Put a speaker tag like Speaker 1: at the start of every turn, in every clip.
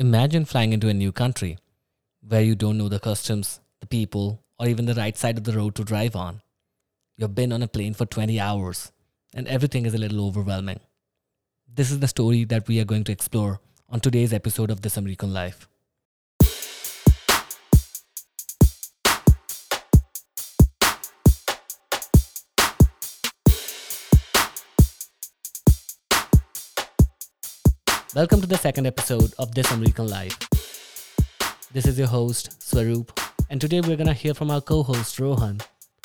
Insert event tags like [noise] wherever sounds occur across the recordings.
Speaker 1: Imagine flying into a new country where you don't know the customs, the people, or even the right side of the road to drive on. You've been on a plane for 20 hours and everything is a little overwhelming. This is the story that we are going to explore on today's episode of This American Life. Welcome to the second episode of This American Life. This is your host, Swaroop, and today we're going to hear from our co host, Rohan,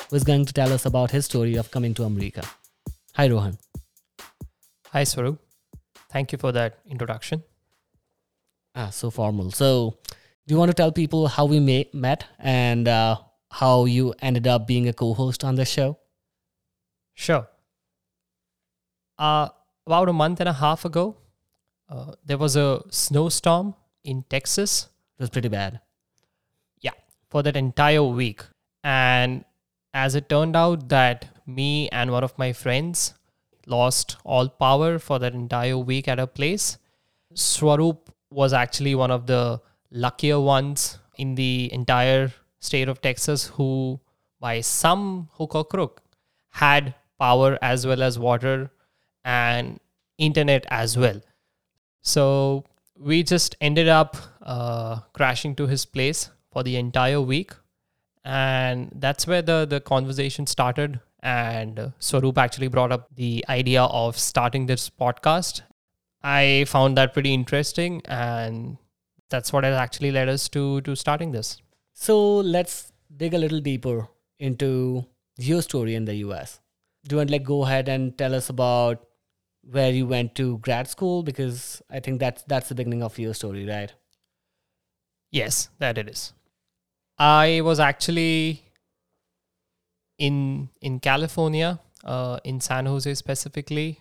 Speaker 1: who is going to tell us about his story of coming to America. Hi, Rohan.
Speaker 2: Hi, Swaroop. Thank you for that introduction.
Speaker 1: Ah, so formal. So, do you want to tell people how we may, met and uh, how you ended up being a co host on the show?
Speaker 2: Sure. Uh, about a month and a half ago, uh, there was a snowstorm in Texas.
Speaker 1: It was pretty bad.
Speaker 2: Yeah, for that entire week. And as it turned out that me and one of my friends lost all power for that entire week at a place. Swaroop was actually one of the luckier ones in the entire state of Texas who, by some hook or crook, had power as well as water and internet as well. So we just ended up uh, crashing to his place for the entire week. And that's where the, the conversation started. And uh, Swaroop actually brought up the idea of starting this podcast. I found that pretty interesting. And that's what has actually led us to, to starting this.
Speaker 1: So let's dig a little deeper into your story in the US. Do you want to like go ahead and tell us about where you went to grad school because I think that's that's the beginning of your story, right?
Speaker 2: Yes, that it is. I was actually in in California, uh, in San Jose specifically.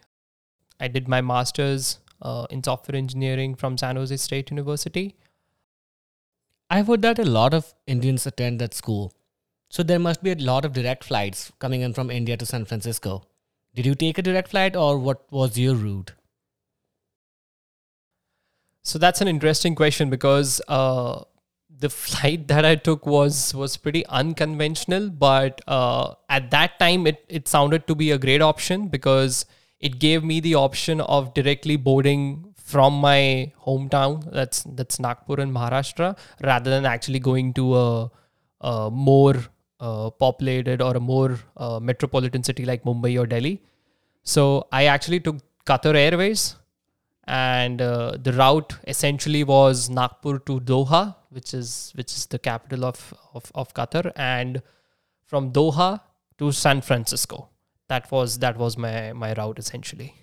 Speaker 2: I did my master's uh, in software engineering from San Jose State University.
Speaker 1: I've heard that a lot of Indians attend that school. So there must be a lot of direct flights coming in from India to San Francisco. Did you take a direct flight or what was your route?
Speaker 2: So that's an interesting question because uh, the [laughs] flight that I took was was pretty unconventional, but uh, at that time it it sounded to be a great option because it gave me the option of directly boarding from my hometown that's that's Nagpur in Maharashtra rather than actually going to a, a more uh, populated or a more uh, metropolitan city like Mumbai or Delhi. So I actually took Qatar Airways, and uh, the route essentially was Nagpur to Doha, which is which is the capital of, of of Qatar, and from Doha to San Francisco. That was that was my my route essentially.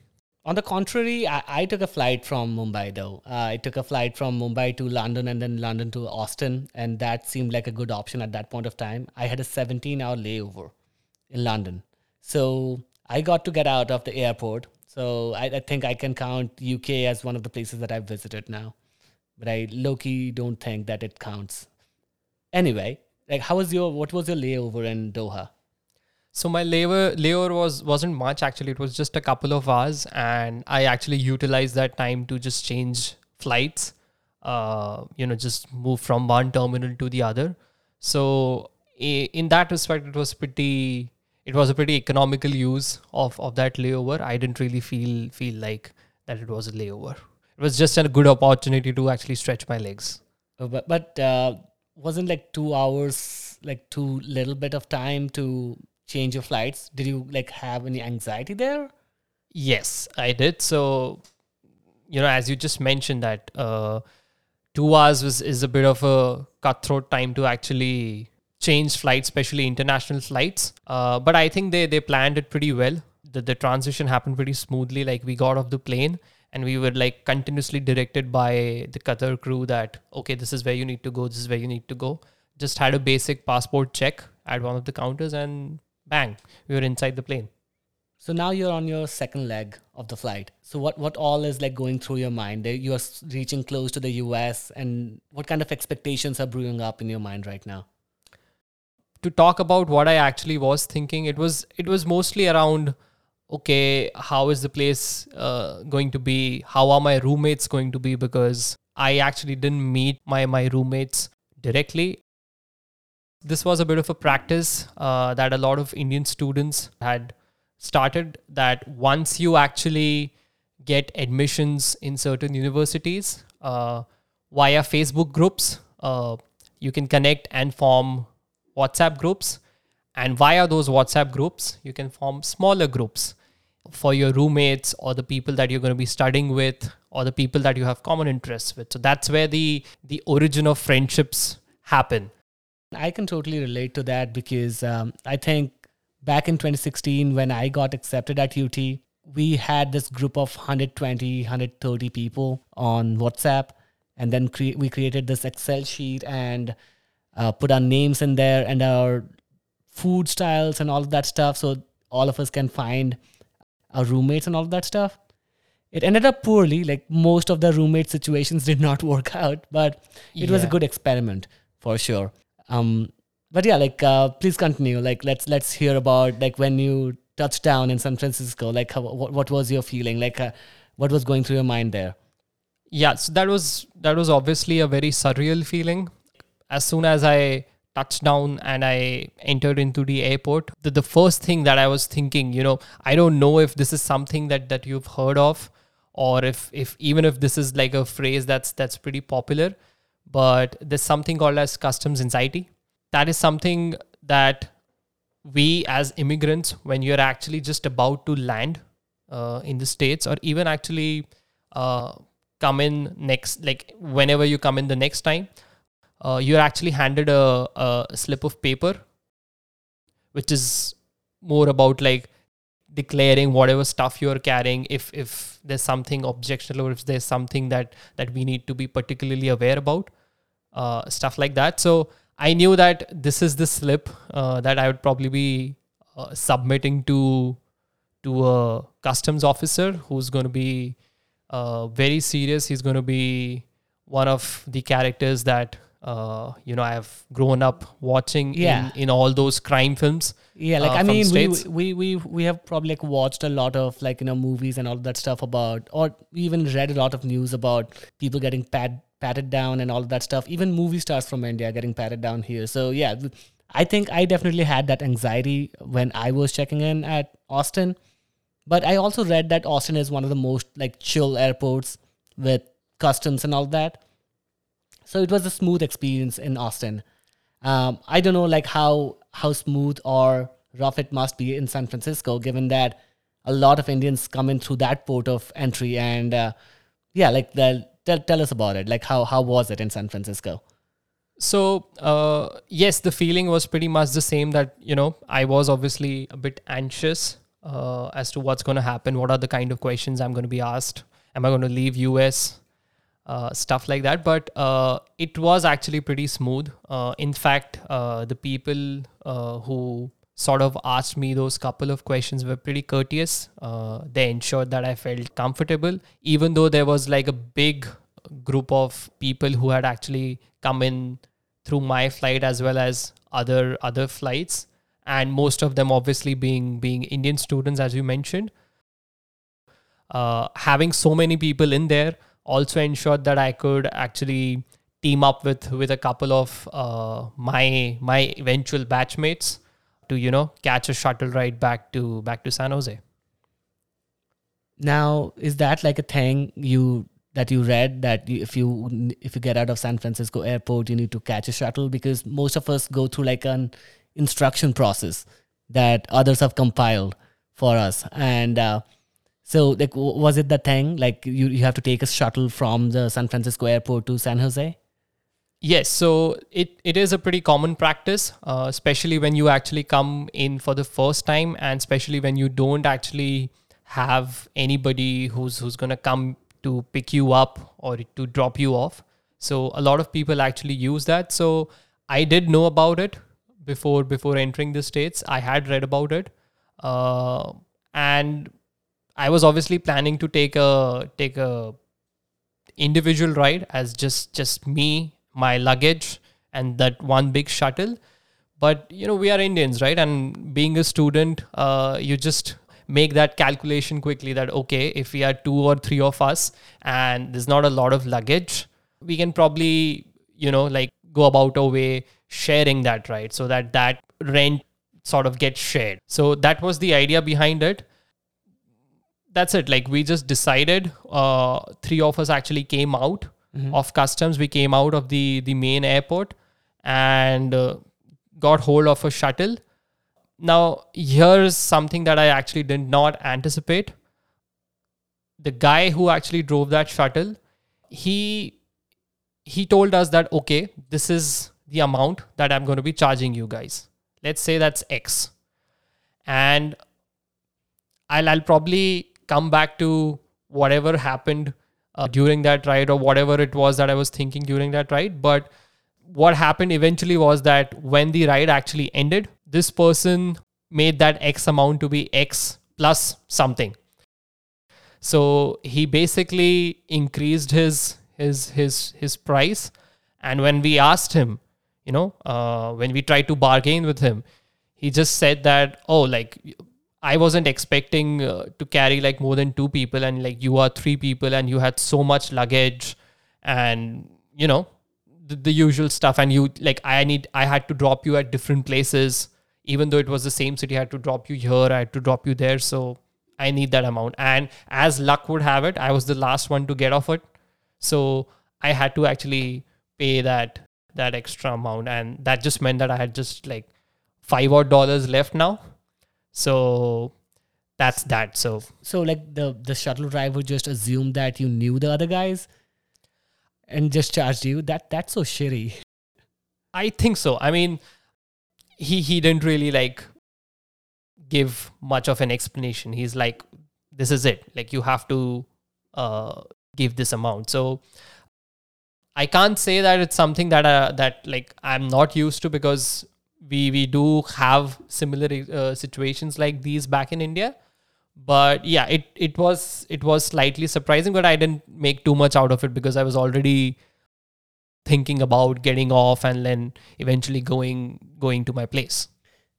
Speaker 1: On the contrary, I, I took a flight from Mumbai though. Uh, I took a flight from Mumbai to London and then London to Austin, and that seemed like a good option at that point of time. I had a 17 hour layover in London. So I got to get out of the airport. So I, I think I can count UK as one of the places that I've visited now. But I low key don't think that it counts. Anyway, like how was your what was your layover in Doha?
Speaker 2: So my layover layover was wasn't much actually. It was just a couple of hours, and I actually utilized that time to just change flights. Uh, you know, just move from one terminal to the other. So in that respect, it was pretty. It was a pretty economical use of of that layover. I didn't really feel feel like that it was a layover. It was just a good opportunity to actually stretch my legs.
Speaker 1: Uh, but but uh, wasn't like two hours like too little bit of time to change your flights? Did you like have any anxiety there?
Speaker 2: Yes i did. So you know as you just mentioned that uh, two hours was, is a bit of a cutthroat time to actually change flights especially international flights. Uh, but i think they they planned it pretty well. The, the transition happened pretty smoothly. Like we got off the plane and we were like continuously directed by the qatar crew that okay this is where you need to go this is where you need to go. Just had a basic passport check at one of the counters and bang, we were inside the plane.
Speaker 1: So now you're on your second leg of the flight. So what what all is like going through your mind? You are reaching close to the US, and what kind of expectations are brewing up in your mind right now?
Speaker 2: To talk about what I actually was thinking, it was it was mostly around okay, how is the place uh, going to be? How are my roommates going to be? Because I actually didn't meet my my roommates directly. This was a bit of a practice uh, that a lot of Indian students had started. That once you actually get admissions in certain universities uh, via Facebook groups, uh, you can connect and form WhatsApp groups. And via those WhatsApp groups, you can form smaller groups for your roommates or the people that you're going to be studying with or the people that you have common interests with. So that's where the the origin of friendships happen.
Speaker 1: I can totally relate to that because um, I think back in 2016 when I got accepted at UT, we had this group of 120, 130 people on WhatsApp, and then cre- we created this Excel sheet and uh, put our names in there and our food styles and all of that stuff, so all of us can find our roommates and all of that stuff. It ended up poorly. Like most of the roommate situations [laughs] did not work out, but it was a good experiment for sure. Um, but yeah, like uh, please continue. Like let's let's hear about like when you touched down in San Francisco. Like how, what what was your feeling? Like uh, what was going through your mind there?
Speaker 2: yeah so that was that was obviously a very surreal feeling as soon as i touched down and i entered into the airport the, the first thing that i was thinking you know i don't know if this is something that that you've heard of or if if even if this is like a phrase that's that's pretty popular but there's something called as customs anxiety. That is something that we as immigrants when you're actually just about to land uh, in the states or even actually uh, come in next like whenever you come in the next time uh, you're actually handed a, a slip of paper which is more about like declaring whatever stuff you're carrying if if there's something objectionable or if there's something that that we need to be particularly aware about uh, stuff like that. So i knew that this is the slip uh, that i would probably be uh, submitting to to a customs officer who's going to be uh, very serious. He's going to be one of the characters that uh, you know i've grown up watching
Speaker 1: Yeah.
Speaker 2: in, in all those crime films
Speaker 1: Yeah, like
Speaker 2: uh,
Speaker 1: I mean, we, we we we have probably like watched a lot of like you know movies and all that stuff about, or even read a lot of news about people getting pat patted down and all that stuff. Even movie stars from India getting patted down here. So yeah, I think I definitely had that anxiety when I was checking in at Austin. But I also read that Austin is one of the most like chill airports with customs and all that. So it was a smooth experience in Austin. Um, I don't know like how how smooth or rough it must be in San Francisco, given that a lot of Indians come in through that port of entry. And uh, yeah, like the, tell tell us about it. Like how how was it in San Francisco?
Speaker 2: So uh, yes, the feeling was pretty much the same. That you know, I was obviously a bit anxious uh, as to what's going to happen. What are the kind of questions I'm going to be asked? Am I going to leave US? Uh, stuff like that. But uh, it was actually pretty smooth. Uh, in fact, uh, the people uh, who sort of asked me those couple of questions were pretty courteous. They ensured that I felt comfortable, even though there was like a big group of people who had actually come in through my flight as well as other other flights and most of them obviously being being indian students as you mentioned having so many people in there also ensured that i could actually team up with with a couple of uh, my my eventual batchmates to you know catch a shuttle ride back to back to san jose.
Speaker 1: Now, is that like a thing you that you read that if you if you get out of San Francisco airport, you need to catch a shuttle? Because most of us go through like an instruction process that others have compiled for us, and uh, so like was it the thing like you you have to take a shuttle from the San Francisco airport to San Jose?
Speaker 2: Yes, so it, it is a pretty common practice, uh, especially when you actually come in for the first time, and especially when you don't actually have anybody who's who's gonna come to pick you up or to drop you off. So a lot of people actually use that. So I did know about it before before entering the states. I had read about it, uh, and I was obviously planning to take a take a individual ride as just just me my luggage and that one big shuttle. But you know we are indians right? And being a student uh, you just make that calculation quickly that okay if we are two or three of us and there's not a lot of luggage we can probably you know like go about our way sharing that right? So that that rent sort of gets shared. So that was the idea behind it that's it. Like we just decided uh three of us actually came out of customs. We came out of the the main airport and uh, got hold of a shuttle. Now here's something that i actually did not anticipate. The guy who actually drove that shuttle he he told us that okay this is the amount that i'm going to be charging you guys. Let's say that's x. And I'll, I'll probably come back to whatever happened uh, during that ride or whatever it was that I was thinking during that ride. But what happened eventually was that when the ride actually ended, this person made that X amount to be X plus something. So he basically increased his his his his price, and when we asked him, you know, uh, when we tried to bargain with him, he just said that oh like I wasn't expecting uh, to carry like more than two people, and like you are three people, and you had so much luggage, and you know the, the usual stuff. And you like I need I had to drop you at different places, even though it was the same city. I had to drop you here, I had to drop you there, so I need that amount. And as luck would have it, I was the last one to get off it, so I had to actually pay that that extra amount, and that just meant that I had just like five odd dollars left now so that's that. So
Speaker 1: So like the the shuttle driver just assumed that you knew the other guys and just charged you. That that's so shitty.
Speaker 2: I think so. I mean, he he didn't really like give much of an explanation. He's like, "This is it. Like you have to uh, give this amount." So I can't say that it's something that uh, that like I'm not used to because we we do have similar uh, situations like these back in India. But yeah, it it was it was slightly surprising, but I didn't make too much out of it because I was already thinking about getting off and then eventually going going to my place.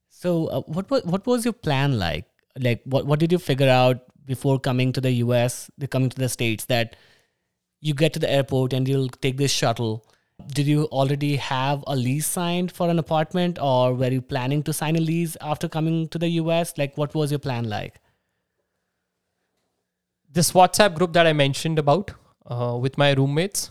Speaker 1: So uh, what was what was your plan like? Like what what did you figure out before coming to the US, the coming to the states that you get to the airport and you'll take this shuttle did you already have a lease signed for an apartment or were you planning to sign a lease after coming to the US? Like, what was your plan like?
Speaker 2: This WhatsApp group that I mentioned about uh, with my roommates.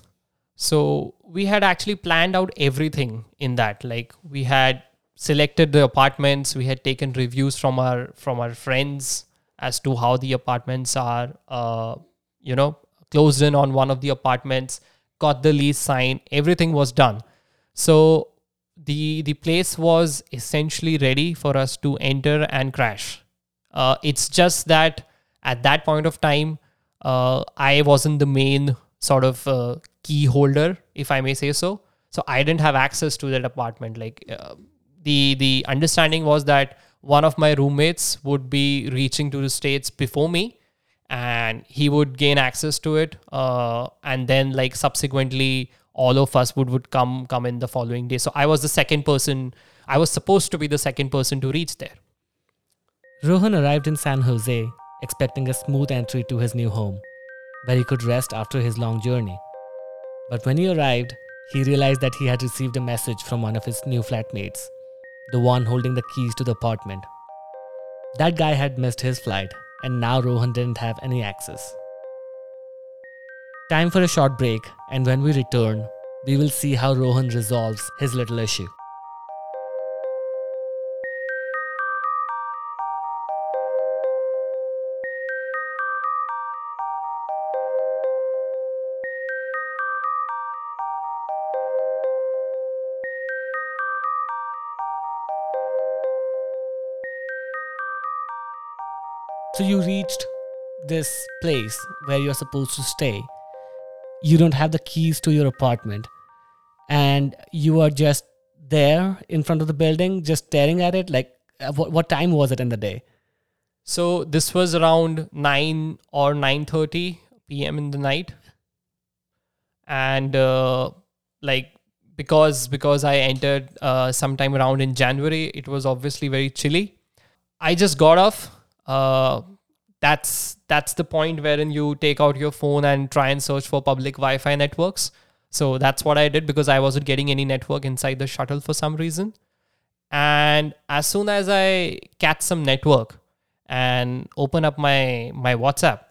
Speaker 2: So we had actually planned out everything in that. Like we had selected the apartments, we had taken reviews from our from our friends as to how the apartments are. Uh, you know, closed in on one of the apartments got the lease signed, everything was done. So the the place was essentially ready for us to enter and crash. Uh, it's just that at that point of time, uh, I wasn't the main sort of uh, key holder, if I may say so. So I didn't have access to that apartment. Like uh, the the understanding was that one of my roommates would be reaching to the states before me, and he would gain access to it uh, and then like subsequently all of us would would come come in the following day. So i was the second person i was supposed to be the second person to reach there.
Speaker 1: Rohan arrived in san jose expecting a smooth entry to his new home where he could rest after his long journey. But when he arrived he realized that he had received a message from one of his new flatmates the one holding the keys to the apartment. That guy had missed his flight and now Rohan didn't have any access. Time for a short break, and when we return, we will see how Rohan resolves his little issue. So you reached this place where you're supposed to stay. You don't have the keys to your apartment. And you are just there in front of the building, just staring at it. Like, uh, what, what time was it in the day?
Speaker 2: So this was around 9 or 9.30 p.m. in the night. And uh, like because because I entered uh, sometime around in January, it was obviously very chilly. I just got off uh, that's that's the point wherein you take out your phone and try and search for public Wi-Fi networks. So that's what I did because I wasn't getting any network inside the shuttle for some reason. And as soon as I catch some network and open up my my WhatsApp,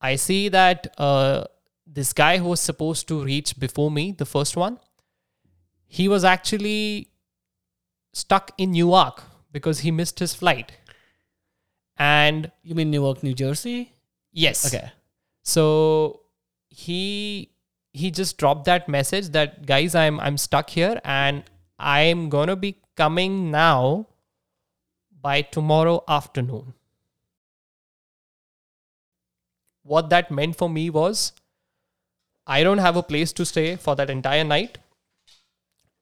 Speaker 2: I see that uh, this guy who was supposed to reach before me, the first one, he was actually stuck in Newark because he missed his flight. And
Speaker 1: You mean Newark, New Jersey?
Speaker 2: yes,
Speaker 1: Okay.
Speaker 2: so he he just dropped that message that guys I'm I'm stuck here and I'm going to be coming now by tomorrow afternoon. What that meant for me was I don't have a place to stay for that entire night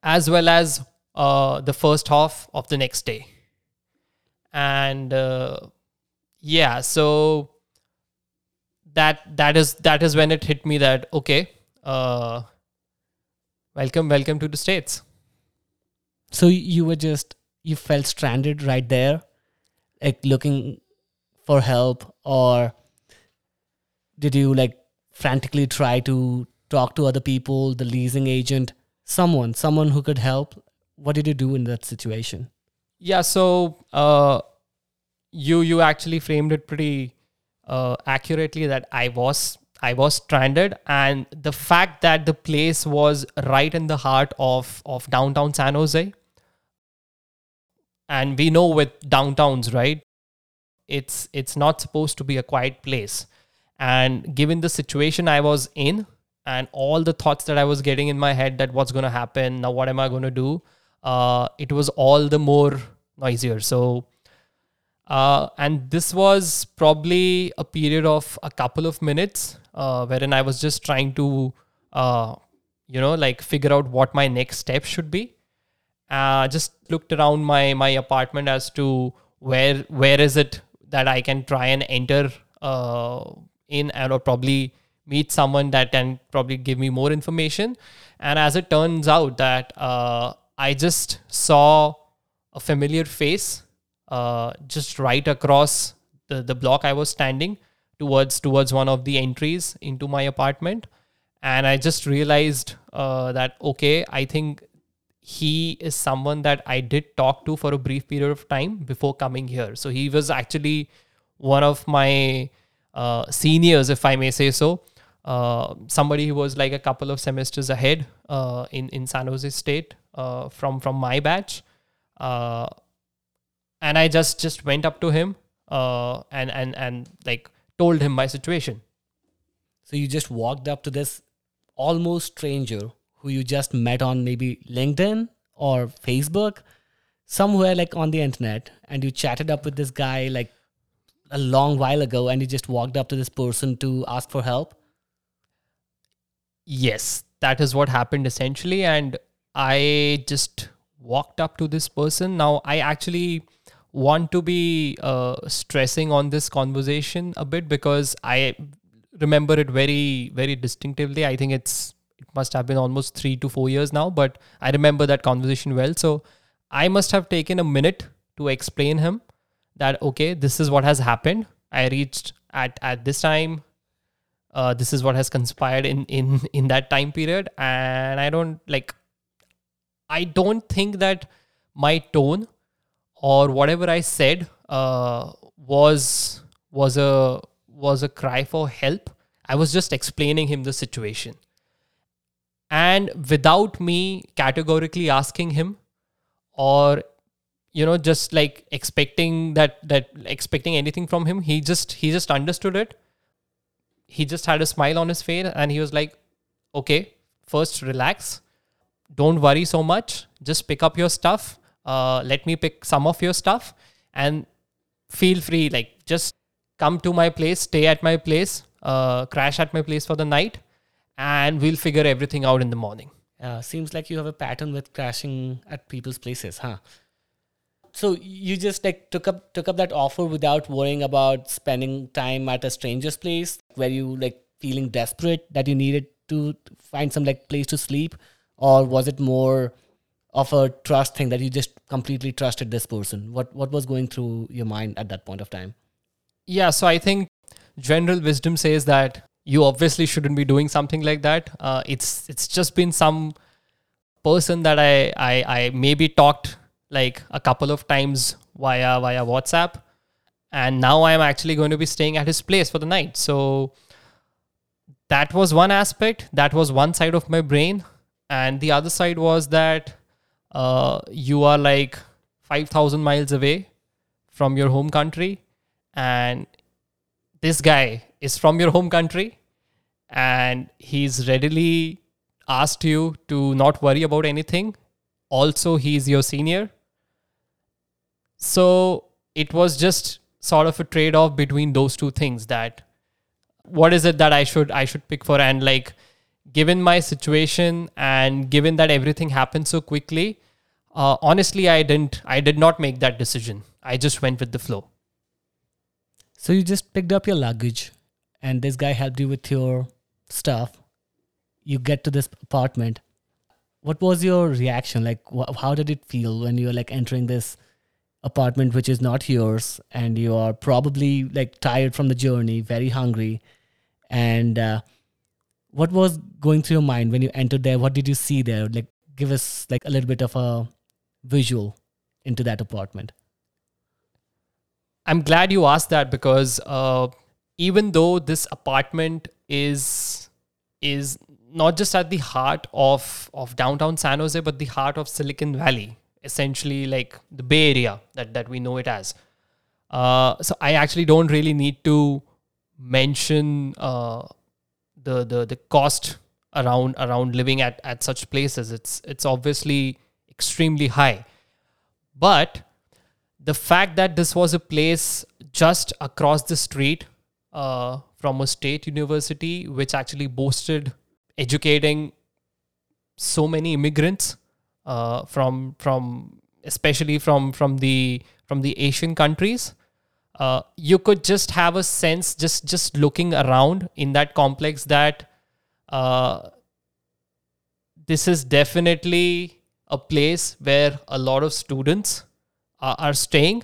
Speaker 2: as well as uh, the first half of the next day. And uh, yeah, so that that is that is when it hit me that okay uh welcome welcome to the states
Speaker 1: So you were just you felt stranded right there, like looking for help, or did you like frantically try to talk to other people, the leasing agent, someone, someone who could help? What did you do in that situation?
Speaker 2: yeah so uh you you actually framed it pretty uh accurately that i was i was stranded. And the fact that the place was right in the heart of of downtown san jose. And we know with downtowns right? It's it's not supposed to be a quiet place. And given the situation i was in and all the thoughts that i was getting in my head that what's going to happen now what am i going to do? Uh, it was all the more noisier. So uh, and this was probably a period of a couple of minutes uh, wherein i was just trying to uh, you know like figure out what my next step should be uh, just looked around my my apartment as to where where is it that I can try and enter uh, in and or probably meet someone that can probably give me more information. And as it turns out, that uh, I just saw a familiar face uh, just right across the, the block I was standing towards towards one of the entries into my apartment, and I just realized uh, that okay, I think he is someone that I did talk to for a brief period of time before coming here. So he was actually one of my uh, seniors, if I may say so. Uh, somebody who was like a couple of semesters ahead uh, in in San Jose State uh, from from my batch, uh, and I just just went up to him uh, and and and like told him my situation.
Speaker 1: So you just walked up to this almost stranger who you just met on maybe LinkedIn or Facebook, somewhere like on the internet, and you chatted up with this guy like a long while ago, and you just walked up to this person to ask for help.
Speaker 2: Yes, that is what happened essentially. And I just walked up to this person. Now, I actually want to be uh, stressing on this conversation a bit because I remember it very, very distinctively. I think it's it must have been almost three to four years now, but I remember that conversation well. So I must have taken a minute to explain him that okay, this is what has happened. I reached at at this time uh, this is what has conspired in in in that time period and i don't like i don't think that my tone or whatever i said uh, was was a was a cry for help i was just explaining him the situation and without me categorically asking him or you know just like expecting that that expecting anything from him he just he just understood it he just had a smile on his face and he was like, okay, first relax. Don't worry so much. Just pick up your stuff. Uh, let me pick some of your stuff and feel free. Like, just come to my place, stay at my place, uh, crash at my place for the night, and we'll figure everything out in the morning.
Speaker 1: Uh, seems like you have a pattern with crashing at people's places, huh? So you just like took up took up that offer without worrying about spending time at a stranger's place, where you like feeling desperate that you needed to find some like place to sleep, or was it more of a trust thing that you just completely trusted this person? What what was going through your mind at that point of time?
Speaker 2: Yeah, so I think general wisdom says that you obviously shouldn't be doing something like that. Uh, it's it's just been some person that I, I I maybe talked like a couple of times via via WhatsApp, and now I am actually going to be staying at his place for the night. So that was one aspect. That was one side of my brain, and the other side was that uh, you are like five thousand miles away from your home country, and this guy is from your home country and he's readily asked you to not worry about anything. Also, he's your senior. So it was just sort of a trade off between those two things that what is it that I should I should pick for and like given my situation and given that everything happened so quickly uh, honestly I didn't I did not make that decision I just went with the flow
Speaker 1: so you just picked up your luggage and this guy helped you with your stuff. You get to this apartment. What was your reaction? Like, wh- how did it feel when you're like entering this apartment, which is not yours, and you are probably like tired from the journey, very hungry, and uh, what was going through your mind when you entered there? What did you see there? Like, give us like a little bit of a visual into that apartment.
Speaker 2: I'm glad you asked that because uh, even though this apartment is is not just at the heart of of downtown San Jose, but the heart of Silicon Valley, essentially like the Bay Area that that we know it as. Uh, so I actually don't really need to mention uh, the the the cost around around living at at such places. It's it's obviously extremely high, but the fact that this was a place just across the street uh, from a state university, which actually boasted educating so many immigrants uh, from from especially from from the from the Asian countries. Uh, you could just have a sense just just looking around in that complex that uh, this is definitely a place where a lot of students are staying.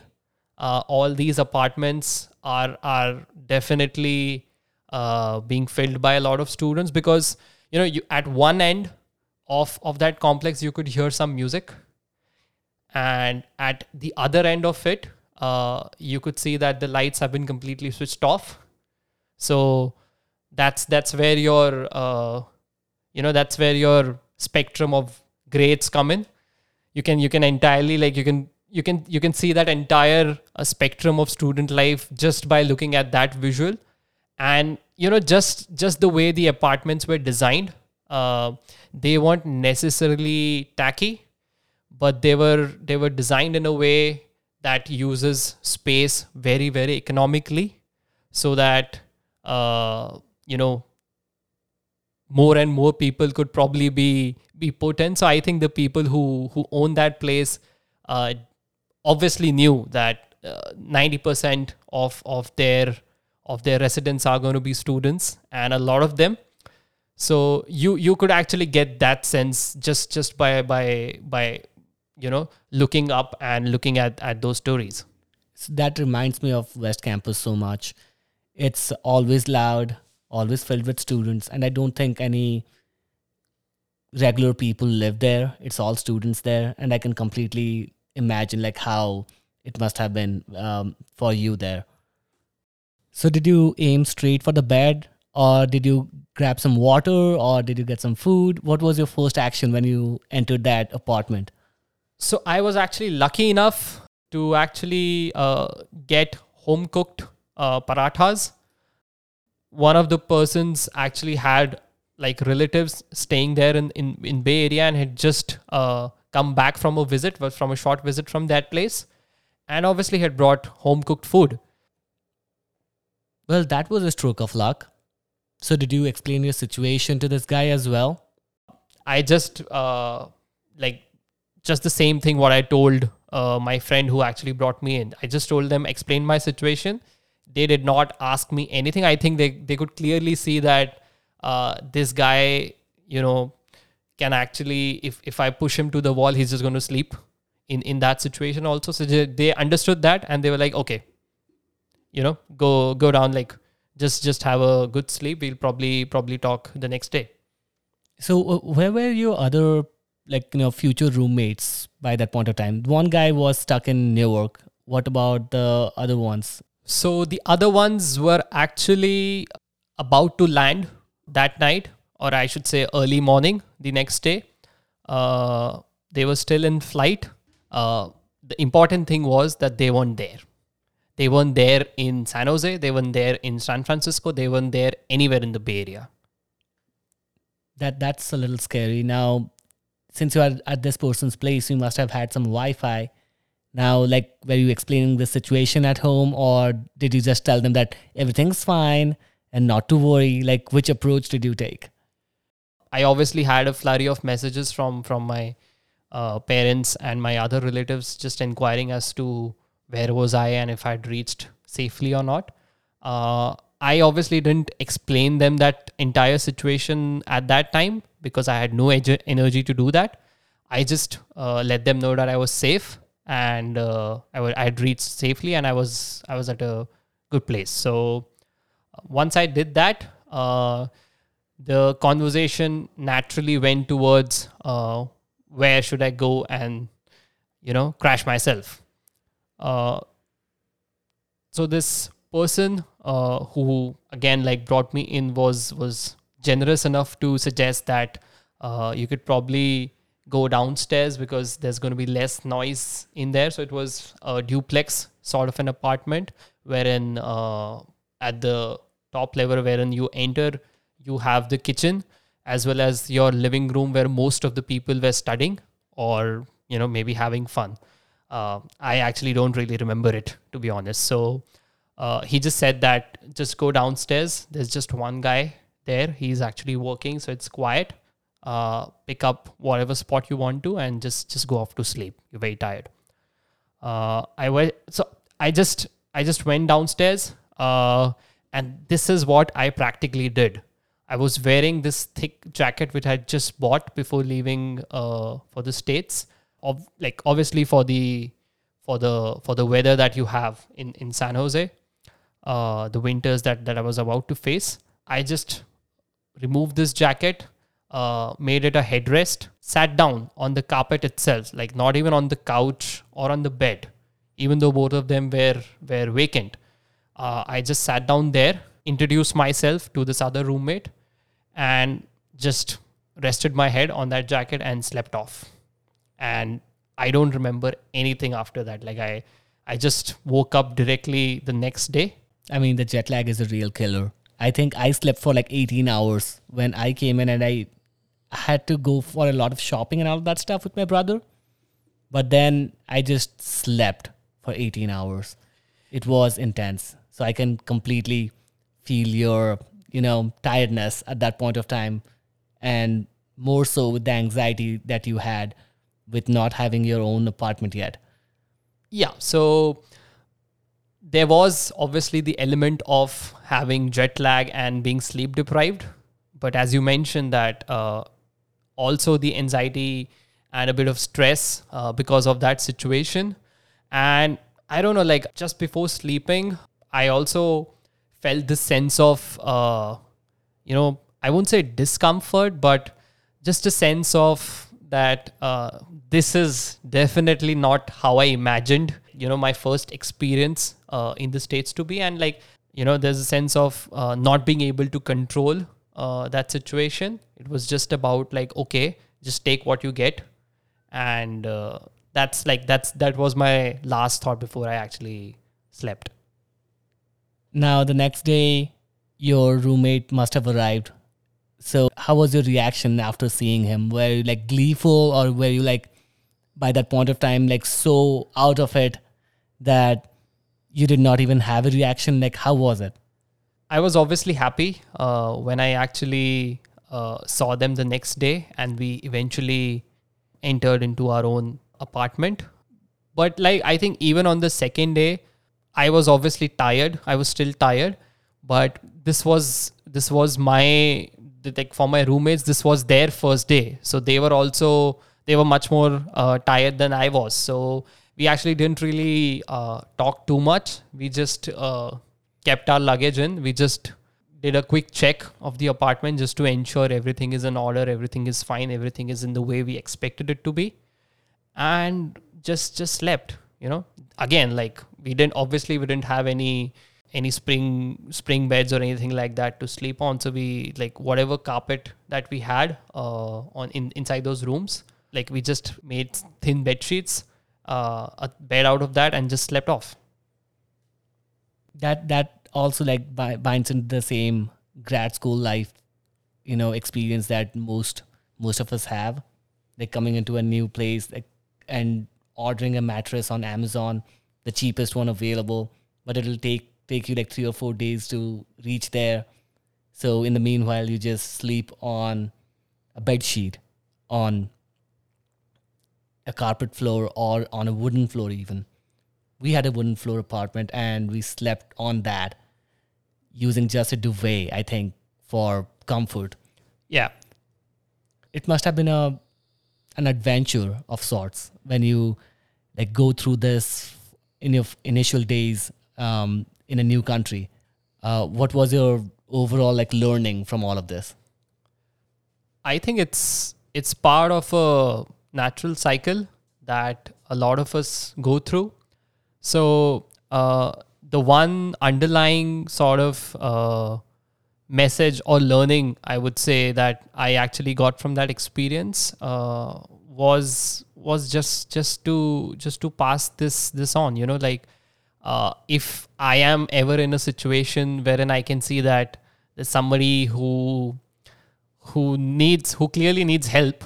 Speaker 2: Uh, all these apartments are are definitely uh, being filled by a lot of students because you know you at one end of of that complex you could hear some music and at the other end of it uh, you could see that the lights have been completely switched off. So that's that's where your uh, you know that's where your spectrum of grades come in. You can you can entirely like you can you can you can see that entire uh, spectrum of student life just by looking at that visual. And you know just just the way the apartments were designed uh, they weren't necessarily tacky but they were they were designed in a way that uses space very very economically so that uh, you know more and more people could probably be be put in so i think the people who who own that place uh, obviously knew that uh, 90% of of their of their residents are going to be students and a lot of them. So you you could actually get that sense just just by by by you know looking up and looking at at those stories
Speaker 1: so that reminds me of west campus so much it's always loud always filled with students and i don't think any regular people live there it's all students there and i can completely imagine like how it must have been um, for you there. So did you aim straight for the bed or did you grab some water or did you get some food? What was your first action when you entered that apartment?
Speaker 2: So I was actually lucky enough to actually uh, get home cooked uh, parathas. One of the persons actually had like relatives staying there in, in, in Bay Area and had just uh, come back from a visit, was from a short visit from that place, and obviously had brought home cooked food.
Speaker 1: Well, that was a stroke of luck. So, did you explain your situation to this guy as well?
Speaker 2: I just uh, like just the same thing what I told uh, my friend who actually brought me in. I just told them, explain my situation. They did not ask me anything. I think they they could clearly see that uh, this guy, you know, can actually if if I push him to the wall, he's just going to sleep in in that situation also. So they, understood that and they were like, okay, you know, go go down like just just have a good sleep. We'll probably probably talk the next day.
Speaker 1: So uh, where were your other like you know future roommates by that point of time? One guy was stuck in Newark. What about the other ones?
Speaker 2: So the other ones were actually about to land that night, or I should say early morning the next day. Uh, they were still in flight. Uh, the important thing was that they weren't there. They weren't there in San Jose. They weren't there in San Francisco. They weren't there anywhere in the Bay Area.
Speaker 1: That that's a little scary. Now, since you are at this person's place, you must have had some Wi-Fi. Now, like, were you explaining the situation at home, or did you just tell them that everything's fine and not to worry? Like, which approach did you take?
Speaker 2: I obviously had a flurry of messages from from my uh, parents and my other relatives, just inquiring as to where was I and if I'd reached safely or not. Uh, I obviously didn't explain them that entire situation at that time because I had no energy to do that. I just uh, let them know that I was safe and uh, I, w- I had reached safely and I was I was at a good place. So uh, once I did that, uh, the conversation naturally went towards uh, where should I go and you know crash myself. Uh, so this person uh, who again like brought me in was was generous enough to suggest that uh, you could probably go downstairs because there's going to be less noise in there. So it was a duplex sort of an apartment wherein uh, at the top level wherein you enter you have the kitchen as well as your living room where most of the people were studying or you know maybe having fun. Uh, i actually don't really remember it to be honest. So uh, he just said that just go downstairs. There's just one guy there. He's actually working, so it's quiet. Uh, pick up whatever spot you want to, and just just go off to sleep. You're very tired. Uh, I went so I just I just went downstairs, uh, and this is what I practically did. I was wearing this thick jacket which I just bought before leaving uh, for the states. Of like obviously for the for the for the weather that you have in in San Jose uh, the winters that, that I was about to face. I just removed this jacket, uh, made it a headrest, sat down on the carpet itself, like not even on the couch or on the bed, even though both of them were, were vacant. Uh, I just sat down there, introduced myself to this other roommate, and just rested my head on that jacket and slept off. And I don't remember anything after that. Like I, I just woke up directly the next day
Speaker 1: I mean, the jet lag is a real killer. I think I slept for like 18 hours when I came in and I had to go for a lot of shopping and all that stuff with my brother. But then I just slept for 18 hours. It was intense. So I can completely feel your, you know, tiredness at that point of time and more so with the anxiety that you had with not having your own apartment yet.
Speaker 2: Yeah. So there was obviously the element of having jet lag and being sleep deprived. But as you mentioned that uh, also the anxiety and a bit of stress uh, because of that situation. And i don't know like just before sleeping i also felt this sense of uh, you know i won't say discomfort but just a sense of that uh, this is definitely not how i imagined you know my first experience uh, in the states to be. And like you know there's a sense of uh, not being able to control uh, that situation. It was just about like okay just take what you get. And uh, that's like that's that was my last thought before i actually slept.
Speaker 1: Now the next day your roommate must have arrived. So how was your reaction after seeing him? Were you like gleeful or were you like by that point of time like so out of it that you did not even have a reaction? Like, how was it?
Speaker 2: I was obviously happy uh, when I actually uh, saw them the next day and we eventually entered into our own apartment. But, like, I think even on the second day, I was obviously tired. I was still tired, but this was this was my like for my roommates, this was their first day, so they were also they were much more uh, tired than I was. So we actually didn't really uh, talk too much. We just uh, kept our luggage in. We just did a quick check of the apartment just to ensure everything is in order, everything is fine, everything is in the way we expected it to be, and just just slept. You know, again, like we didn't obviously we didn't have any any spring spring beds or anything like that to sleep on so we like whatever carpet that we had uh, on in, inside those rooms like we just made thin bed sheets uh, a bed out of that and just slept off.
Speaker 1: That that also like binds into the same grad school life you know experience that most most of us have. Like coming into a new place like and ordering a mattress on amazon the cheapest one available but it'll take take you like three or four days to reach there. So in the meanwhile you just sleep on a bed sheet on a carpet floor or on a wooden floor even. We had a wooden floor apartment and we slept on that using just a duvet i think for comfort.
Speaker 2: Yeah.
Speaker 1: It must have been a an adventure of sorts when you like go through this in your initial days um, in a new country. Uh, what was your overall like learning from all of this?
Speaker 2: I think it's it's part of a natural cycle that a lot of us go through. So uh, the one underlying sort of uh, message or learning, I would say that I actually got from that experience uh, was was just just to just to pass this this on. You know, like uh, if I am ever in a situation wherein I can see that there's somebody who who needs who clearly needs help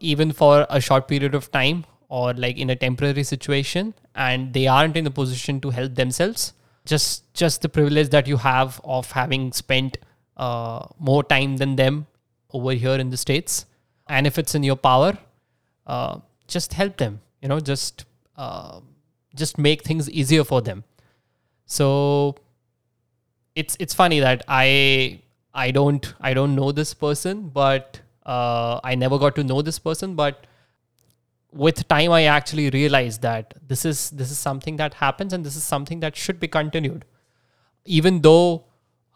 Speaker 2: even for a short period of time or like in a temporary situation and they aren't in a position to help themselves. Just just the privilege that you have of having spent uh, more time than them over here in the states. And if it's in your power uh, just help them you know just uh, just make things easier for them. So it's it's funny that i I don't I don't know this person, but uh, I never got to know this person. But with time, I actually realized that this is this is something that happens, and this is something that should be continued. Even though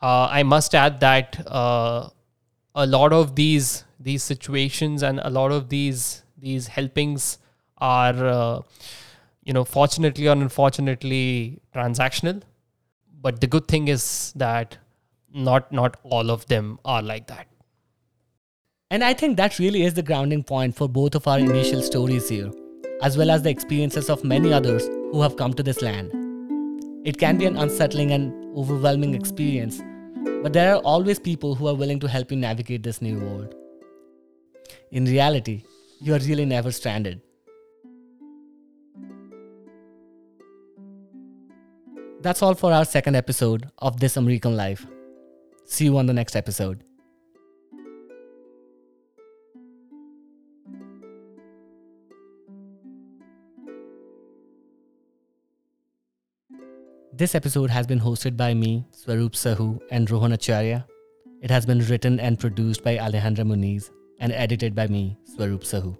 Speaker 2: uh, I must add that uh, a lot of these these situations and a lot of these these helpings are uh, you know fortunately or unfortunately transactional. But the good thing is that not not all of them are like that
Speaker 1: and i think that really is the grounding point for both of our initial stories here as well as the experiences of many others who have come to this land. It can be an unsettling and overwhelming experience but there are always people who are willing to help you navigate this new world. In reality you are really never stranded. That's all for our second episode of this american life. See you on the next episode. This episode has been hosted by me, Swaroop Sahu, and Rohan Acharya. It has been written and produced by Alejandra Muniz and edited by me, Swaroop Sahu.